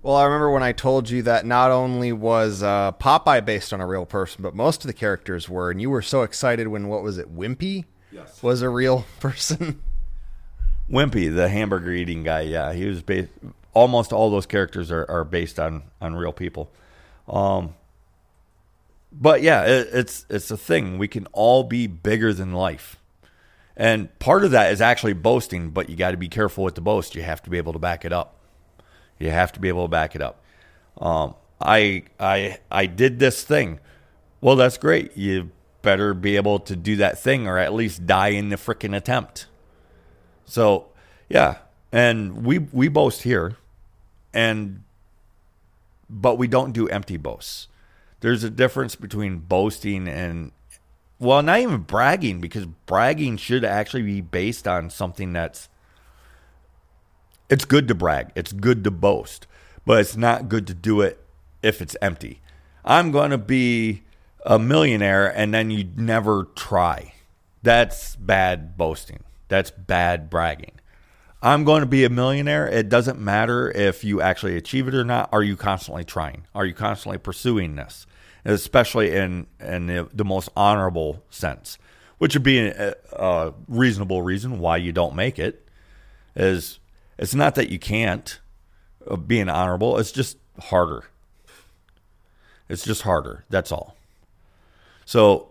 Well, I remember when I told you that not only was uh, Popeye based on a real person, but most of the characters were, and you were so excited when what was it, Wimpy, yes. was a real person. Wimpy, the hamburger eating guy, yeah, he was based. Almost all those characters are, are based on on real people. Um, but yeah, it, it's it's a thing. We can all be bigger than life, and part of that is actually boasting. But you got to be careful with the boast. You have to be able to back it up. You have to be able to back it up. Um, I I I did this thing. Well, that's great. You better be able to do that thing, or at least die in the freaking attempt. So yeah, and we we boast here, and but we don't do empty boasts. There's a difference between boasting and well, not even bragging because bragging should actually be based on something that's it's good to brag. It's good to boast, but it's not good to do it if it's empty. I'm going to be a millionaire and then you never try. That's bad boasting. That's bad bragging. I'm going to be a millionaire. It doesn't matter if you actually achieve it or not. Are you constantly trying? Are you constantly pursuing this? Especially in in the, the most honorable sense, which would be a, a reasonable reason why you don't make it. Is it's not that you can't uh, being honorable. It's just harder. It's just harder. That's all. So,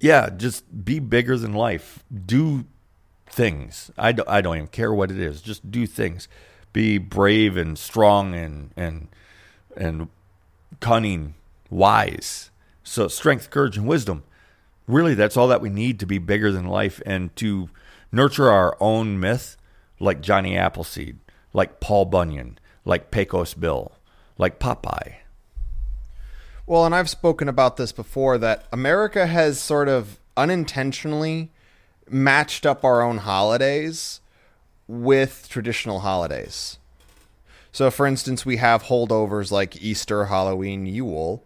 yeah, just be bigger than life. Do things. I don't, I don't even care what it is. Just do things. Be brave and strong and and and cunning, wise. So strength, courage, and wisdom. Really, that's all that we need to be bigger than life and to nurture our own myth, like Johnny Appleseed, like Paul Bunyan, like Pecos Bill, like Popeye. Well, and I've spoken about this before that America has sort of unintentionally matched up our own holidays with traditional holidays. So, for instance, we have holdovers like Easter, Halloween, Yule,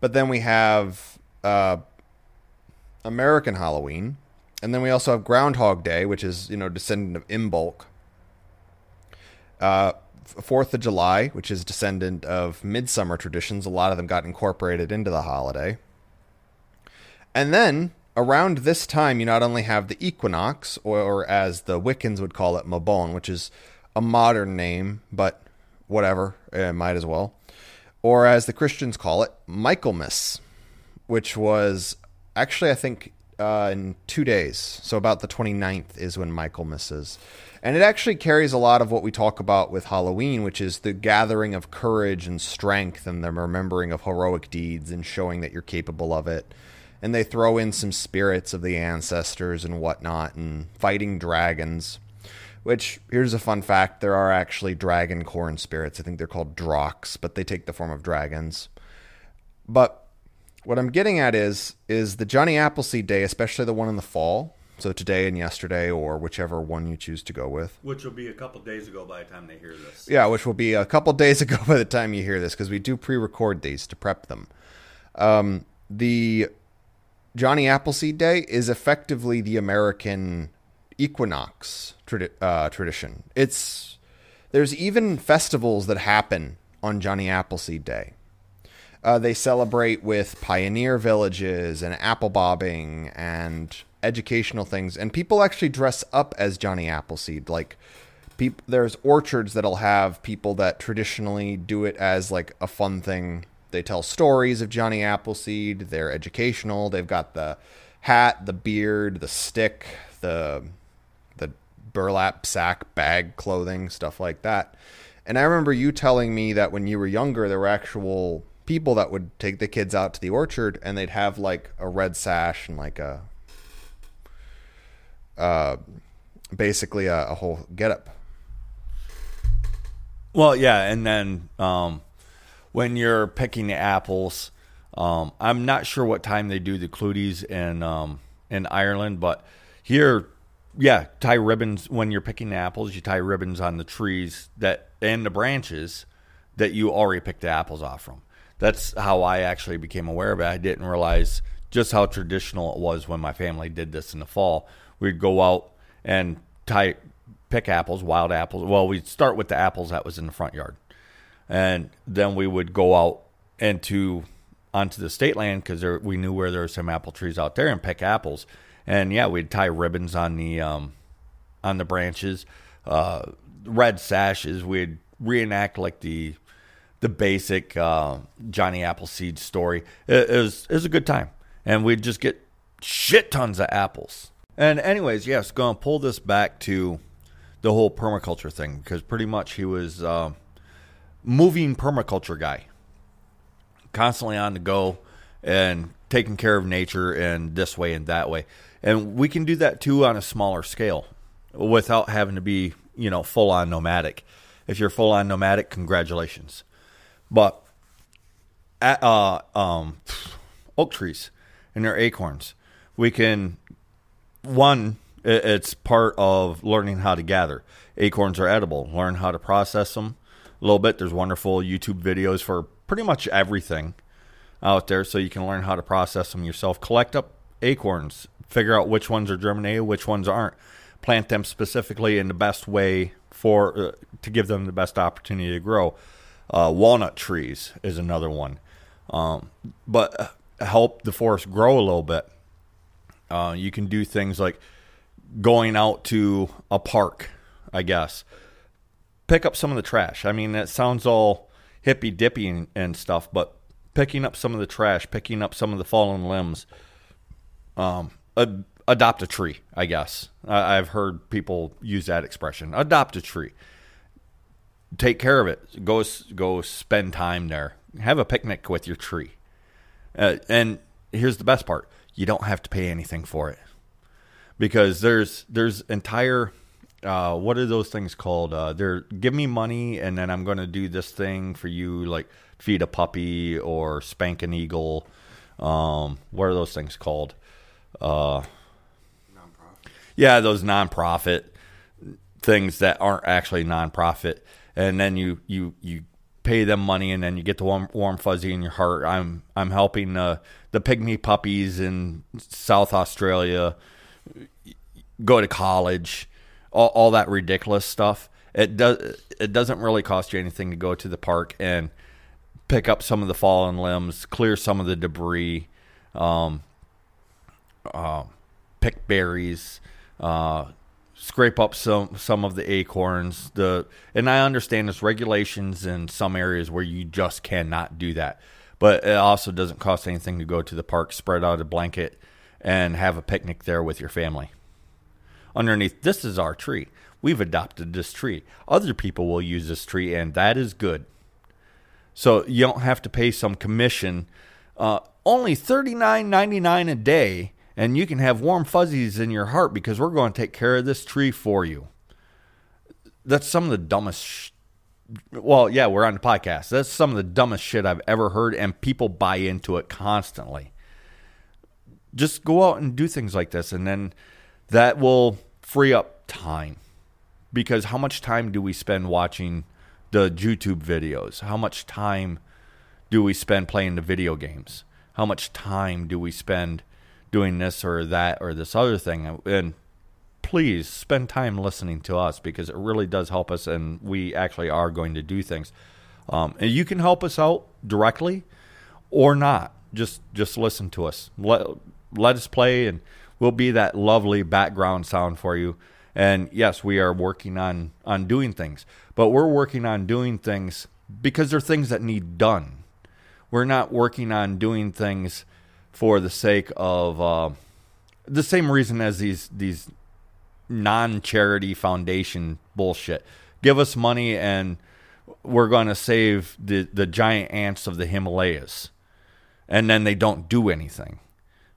but then we have uh, American Halloween, and then we also have Groundhog Day, which is you know descendant of Imbolc. Uh, Fourth of July, which is descendant of midsummer traditions, a lot of them got incorporated into the holiday. And then around this time, you not only have the equinox, or, or as the Wiccans would call it, Mabon, which is a modern name, but whatever, eh, might as well. Or as the Christians call it, Michaelmas, which was actually, I think, uh, in two days. So about the 29th is when Michaelmas is. And it actually carries a lot of what we talk about with Halloween, which is the gathering of courage and strength and the remembering of heroic deeds and showing that you're capable of it. And they throw in some spirits of the ancestors and whatnot and fighting dragons. Which, here's a fun fact there are actually dragon corn spirits. I think they're called Drox, but they take the form of dragons. But what I'm getting at is is the Johnny Appleseed Day, especially the one in the fall, so today and yesterday, or whichever one you choose to go with. Which will be a couple days ago by the time they hear this. Yeah, which will be a couple days ago by the time you hear this, because we do pre-record these to prep them. Um, the Johnny Appleseed Day is effectively the American equinox uh, tradition. It's there's even festivals that happen on Johnny Appleseed Day. Uh, they celebrate with pioneer villages and apple bobbing and educational things, and people actually dress up as Johnny Appleseed. Like, there's orchards that'll have people that traditionally do it as like a fun thing. They tell stories of Johnny Appleseed. They're educational. They've got the hat, the beard, the stick, the the burlap sack bag clothing, stuff like that. And I remember you telling me that when you were younger, there were actual people that would take the kids out to the orchard and they'd have like a red sash and like a uh, basically a, a whole getup. Well, yeah, and then um, when you're picking the apples, um, I'm not sure what time they do the clooties in um, in Ireland, but here, yeah, tie ribbons when you're picking the apples. You tie ribbons on the trees that and the branches that you already picked the apples off from. That's how I actually became aware of it. I didn't realize just how traditional it was when my family did this in the fall. We'd go out and tie pick apples, wild apples. Well, we'd start with the apples that was in the front yard, and then we would go out into onto the state land because we knew where there were some apple trees out there and pick apples. And yeah, we'd tie ribbons on the um, on the branches, uh, red sashes. We'd reenact like the the basic uh, Johnny Appleseed story. It, it, was it was a good time, and we'd just get shit tons of apples. And anyways, yes, going to pull this back to the whole permaculture thing because pretty much he was uh, moving permaculture guy, constantly on the go and taking care of nature in this way and that way. And we can do that too on a smaller scale without having to be, you know, full on nomadic. If you're full on nomadic, congratulations. But uh, um, oak trees and their acorns. We can one. It's part of learning how to gather. Acorns are edible. Learn how to process them little bit. There's wonderful YouTube videos for pretty much everything out there, so you can learn how to process them yourself. Collect up acorns. Figure out which ones are germinated, which ones aren't. Plant them specifically in the best way for uh, to give them the best opportunity to grow. Uh, walnut trees is another one, um, but uh, help the forest grow a little bit. Uh, you can do things like going out to a park, I guess. Pick up some of the trash. I mean, that sounds all hippy dippy and, and stuff, but picking up some of the trash, picking up some of the fallen limbs, um, ad- adopt a tree, I guess. I, I've heard people use that expression. Adopt a tree. Take care of it. Go go spend time there. Have a picnic with your tree. Uh, and here's the best part: you don't have to pay anything for it because there's there's entire uh, what are those things called? Uh, they're give me money and then I'm going to do this thing for you, like feed a puppy or spank an eagle. Um, what are those things called? Uh, yeah, those nonprofit things that aren't actually nonprofit, and then you you you pay them money, and then you get the warm warm fuzzy in your heart. I'm I'm helping uh, the pygmy puppies in South Australia go to college, all, all that ridiculous stuff. It does it doesn't really cost you anything to go to the park and pick up some of the fallen limbs, clear some of the debris, um, uh, pick berries, uh, scrape up some some of the acorns. The and I understand there's regulations in some areas where you just cannot do that, but it also doesn't cost anything to go to the park, spread out a blanket, and have a picnic there with your family. Underneath, this is our tree. We've adopted this tree. Other people will use this tree, and that is good. So you don't have to pay some commission. Uh, only thirty nine ninety nine a day, and you can have warm fuzzies in your heart because we're going to take care of this tree for you. That's some of the dumbest. Sh- well, yeah, we're on the podcast. That's some of the dumbest shit I've ever heard, and people buy into it constantly. Just go out and do things like this, and then that will free up time. Because how much time do we spend watching the YouTube videos? How much time do we spend playing the video games? How much time do we spend doing this or that or this other thing? And please spend time listening to us because it really does help us, and we actually are going to do things. Um, and you can help us out directly or not. Just just listen to us. Let let us play, and we'll be that lovely background sound for you. And yes, we are working on on doing things, but we're working on doing things because they're things that need done. We're not working on doing things for the sake of uh, the same reason as these these non-charity foundation bullshit. Give us money and we're going to save the the giant ants of the Himalayas. And then they don't do anything.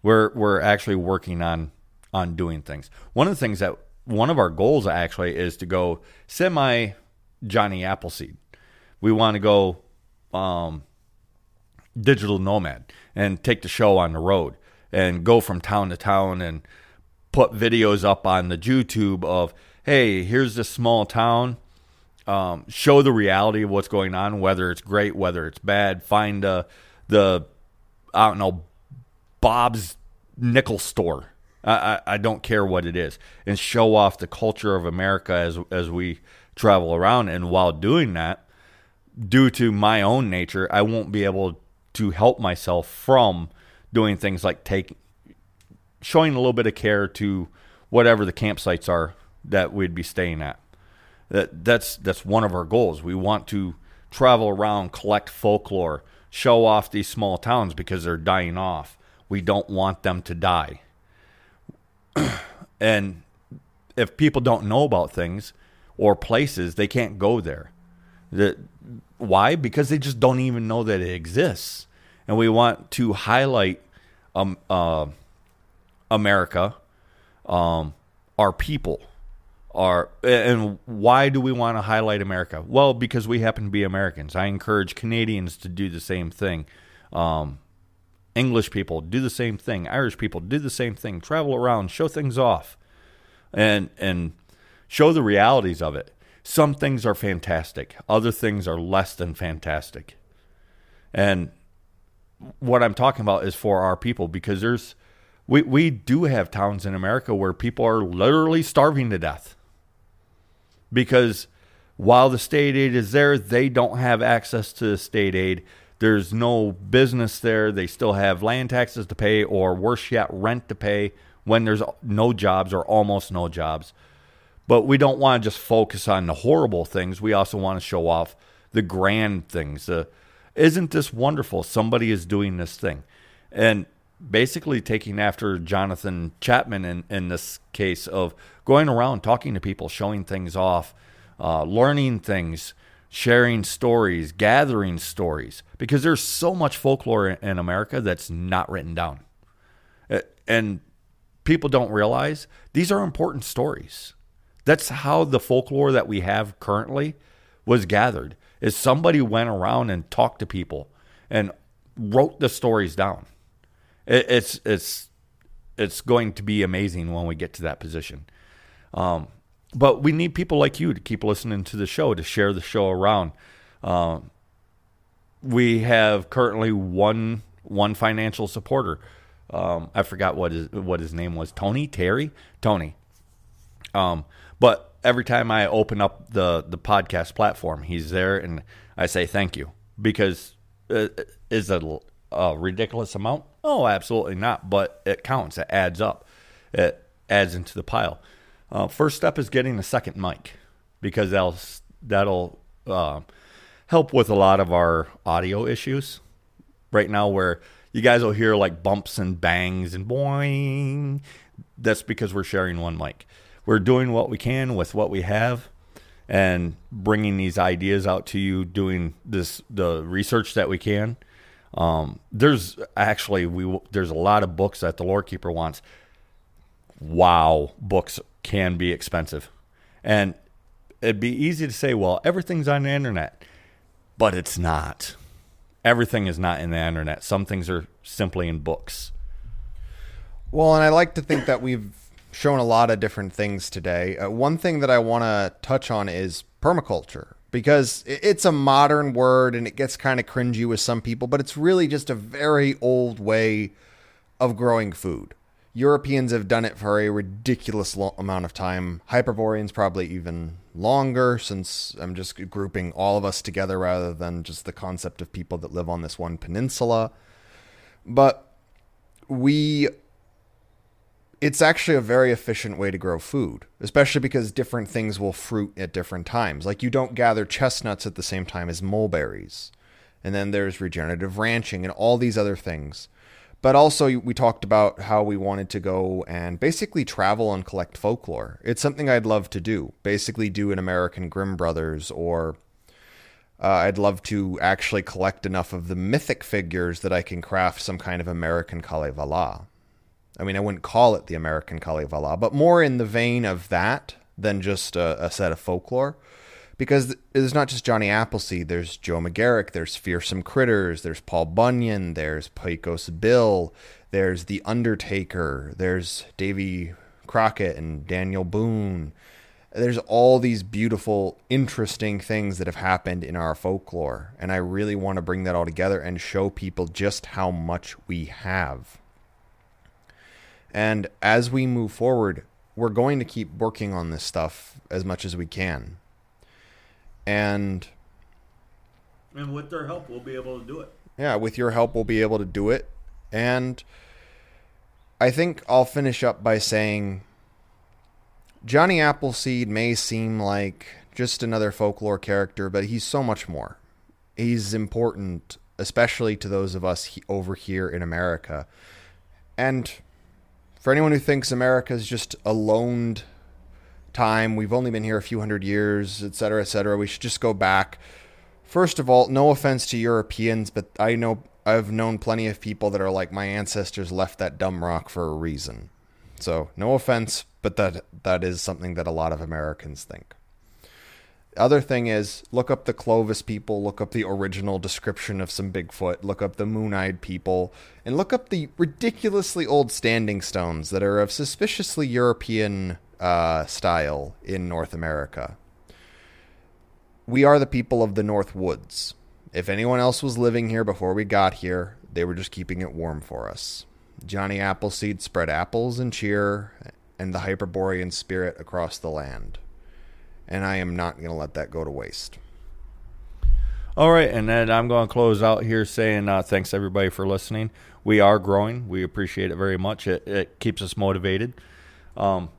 We're we're actually working on on doing things. One of the things that one of our goals actually is to go semi Johnny Appleseed. We want to go um, digital nomad and take the show on the road and go from town to town and put videos up on the YouTube of, hey, here's this small town. Um, show the reality of what's going on, whether it's great, whether it's bad. Find uh, the, I don't know, Bob's nickel store. I, I, I don't care what it is, and show off the culture of America as as we travel around. And while doing that, due to my own nature, I won't be able to help myself from doing things like take showing a little bit of care to whatever the campsites are that we'd be staying at. That that's that's one of our goals. We want to travel around, collect folklore, show off these small towns because they're dying off. We don't want them to die. and if people don't know about things or places, they can't go there. The, why? Because they just don't even know that it exists. And we want to highlight um, uh, America, um, our people, our and why do we want to highlight America? Well, because we happen to be Americans. I encourage Canadians to do the same thing. Um, English people do the same thing. Irish people do the same thing. Travel around, show things off, and and show the realities of it. Some things are fantastic. Other things are less than fantastic. And what I'm talking about is for our people because there's we we do have towns in America where people are literally starving to death. Because while the state aid is there, they don't have access to the state aid. There's no business there. They still have land taxes to pay, or worse yet, rent to pay when there's no jobs or almost no jobs. But we don't want to just focus on the horrible things. We also want to show off the grand things. Uh, isn't this wonderful? Somebody is doing this thing. And basically taking after Jonathan Chapman in, in this case of going around talking to people, showing things off, uh, learning things, sharing stories, gathering stories, because there's so much folklore in, America that's not written down. And people don't realize these are important stories. That's how the folklore that we have currently was gathered. Is somebody went around and talked to people and wrote the stories down. It's it's it's going to be amazing when we get to that position. Um, but we need people like you to keep listening to the show, to share the show around. Um, we have currently one one financial supporter. Um, I forgot what his what his name was. Tony Terry Tony. Um, but every time I open up the the podcast platform, he's there, and I say thank you because it is a, a ridiculous amount. Oh, absolutely not. But it counts. It adds up. It adds into the pile. Uh, first step is getting a second mic because that'll that'll uh, help with a lot of our audio issues right now, where you guys will hear like bumps and bangs and boing. That's because we're sharing one mic. We're doing what we can with what we have, and bringing these ideas out to you. Doing this the research that we can. Um, there's actually we there's a lot of books that the Lord Keeper wants. Wow, books can be expensive. And it'd be easy to say, well, everything's on the internet, but it's not. Everything is not in the internet. Some things are simply in books. Well, and I like to think that we've shown a lot of different things today. Uh, one thing that I want to touch on is permaculture because it's a modern word and it gets kind of cringy with some people, but it's really just a very old way of growing food. Europeans have done it for a ridiculous lo- amount of time. Hyperboreans probably even longer, since I'm just grouping all of us together rather than just the concept of people that live on this one peninsula. But we. It's actually a very efficient way to grow food, especially because different things will fruit at different times. Like you don't gather chestnuts at the same time as mulberries. And then there's regenerative ranching and all these other things. But also, we talked about how we wanted to go and basically travel and collect folklore. It's something I'd love to do. Basically, do an American Grimm Brothers, or uh, I'd love to actually collect enough of the mythic figures that I can craft some kind of American Kalevala. I mean, I wouldn't call it the American Kalevala, but more in the vein of that than just a, a set of folklore because there's not just Johnny Appleseed. There's Joe Magarac. There's Fearsome Critters. There's Paul Bunyan. There's Pecos Bill. There's The Undertaker. There's Davy Crockett and Daniel Boone. There's all these beautiful, interesting things that have happened in our folklore. And I really want to bring that all together and show people just how much we have. And as we move forward, we're going to keep working on this stuff as much as we can and and with their help, we'll be able to do it. Yeah, with your help, we'll be able to do it. And I think I'll finish up by saying Johnny Appleseed may seem like just another folklore character, but he's so much more. He's important, especially to those of us over here in America. And for anyone who thinks America is just a loned time. We've only been here a few hundred years, et cetera, et cetera. We should just go back. First of all, no offense to Europeans, but I know I've known plenty of people that are like my ancestors left that dumb rock for a reason. So no offense, but that that is something that a lot of Americans think. Other thing is, look up the Clovis people, look up the original description of some Bigfoot, look up the moon eyed people, and look up the ridiculously old standing stones that are of suspiciously European uh, style in North America. We are the people of the North Woods. If anyone else was living here before we got here, they were just keeping it warm for us. Johnny Appleseed spread apples and cheer and the Hyperborean spirit across the land and I am not going to let that go to waste. All right, and then I'm going to close out here saying uh, thanks everybody for listening. We are growing. We appreciate it very much. It, it keeps us motivated. Um,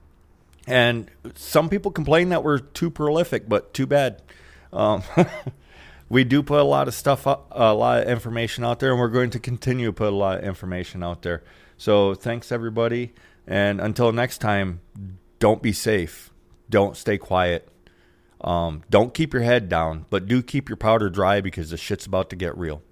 and some people complain that we're too prolific, but too bad. Um, we do put a lot of stuff, up, a lot of information out there, and we're going to continue to put a lot of information out there. So thanks everybody, and until next time, don't be safe. Don't stay quiet. Um, don't keep your head down, but do keep your powder dry because the shit's about to get real.